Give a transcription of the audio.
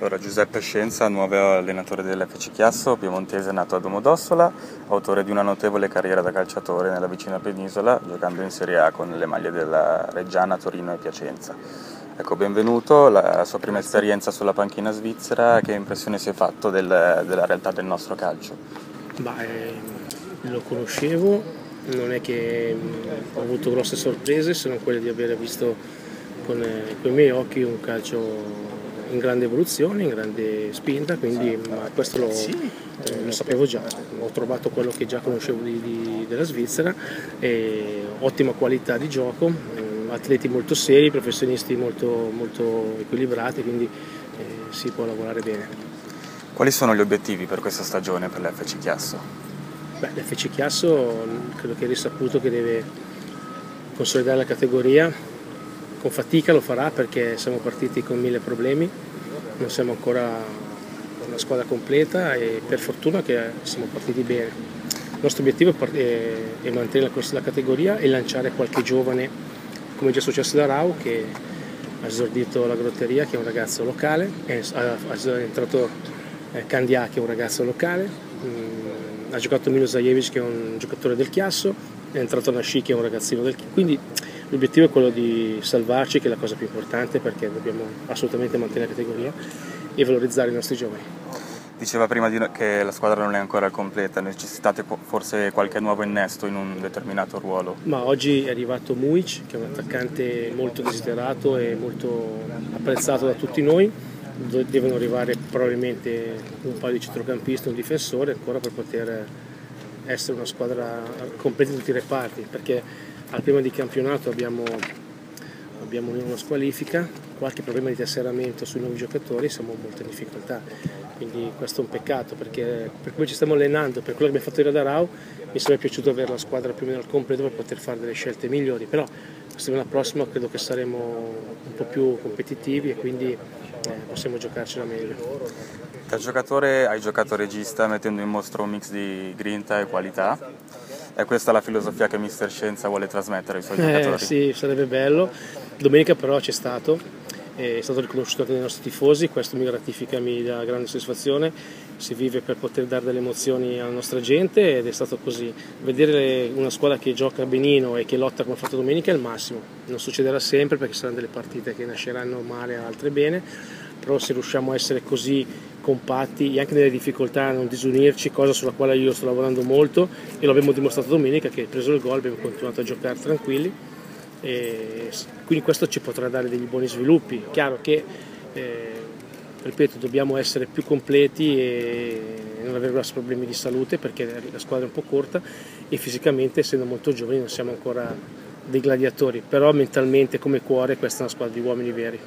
Allora, Giuseppe Scienza, nuovo allenatore dell'FC Chiasso, piemontese nato a Domodossola, autore di una notevole carriera da calciatore nella vicina penisola, giocando in Serie A con le maglie della Reggiana, Torino e Piacenza. Ecco, benvenuto, la sua prima esperienza sulla panchina svizzera, che impressione si è fatto del, della realtà del nostro calcio? Beh, lo conoscevo, non è che ho avuto grosse sorprese, se non quelle di aver visto con, eh, con i miei occhi un calcio in grande evoluzione, in grande spinta, quindi questo lo, eh, lo, sapevo già, ho trovato quello che già conoscevo di, di, della Svizzera, ottima qualità di gioco, eh, atleti molto seri, professionisti molto, molto equilibrati, quindi eh, si può lavorare bene. Quali sono gli obiettivi per questa stagione per l'FC Chiasso? Beh, l'FC Chiasso credo che è risaputo che deve consolidare la categoria, con fatica lo farà perché siamo partiti con mille problemi, non siamo ancora una squadra completa e per fortuna che siamo partiti bene. Il nostro obiettivo è mantenere la categoria e lanciare qualche giovane, come è già successo da Rau, che ha esordito la grotteria, che è un ragazzo locale, è entrato eh, Candia, che è un ragazzo locale, mm, ha giocato Milo Zajevic, che è un giocatore del Chiasso, è entrato Nashi, che è un ragazzino del Chiasso. Quindi L'obiettivo è quello di salvarci, che è la cosa più importante perché dobbiamo assolutamente mantenere la categoria e valorizzare i nostri giovani. Diceva prima che la squadra non è ancora completa, necessitate forse qualche nuovo innesto in un determinato ruolo? Ma oggi è arrivato Muic, che è un attaccante molto desiderato e molto apprezzato da tutti noi. Devono arrivare probabilmente un paio di centrocampisti, un difensore ancora per poter essere una squadra completa in tutti i reparti, perché al prima di campionato abbiamo, abbiamo una squalifica, qualche problema di tesseramento sui nuovi giocatori, siamo molto in difficoltà. Quindi questo è un peccato perché per come ci stiamo allenando, per quello che abbiamo fatto ieri da Rau, mi sarebbe piaciuto avere la squadra più o meno al completo per poter fare delle scelte migliori, però la settimana prossima credo che saremo un po' più competitivi e quindi eh, possiamo giocarcela meglio. Da giocatore hai giocato regista mettendo in mostra un mix di grinta e qualità. È questa la filosofia che Mister Scienza vuole trasmettere ai suoi eh, giocatori? Sì, sarebbe bello. Domenica però c'è stato, è stato riconosciuto dai nostri tifosi, questo mi gratifica, mi dà grande soddisfazione. Si vive per poter dare delle emozioni alla nostra gente ed è stato così. Vedere una squadra che gioca benino e che lotta come ha fatto domenica è il massimo. Non succederà sempre perché saranno delle partite che nasceranno male, altre bene, però se riusciamo a essere così compatti e anche nelle difficoltà a non disunirci, cosa sulla quale io sto lavorando molto e lo abbiamo dimostrato domenica che preso il gol abbiamo continuato a giocare tranquilli e quindi questo ci potrà dare degli buoni sviluppi. Chiaro che, eh, ripeto, dobbiamo essere più completi e non avere grossi problemi di salute perché la squadra è un po' corta e fisicamente essendo molto giovani non siamo ancora dei gladiatori, però mentalmente come cuore questa è una squadra di uomini veri.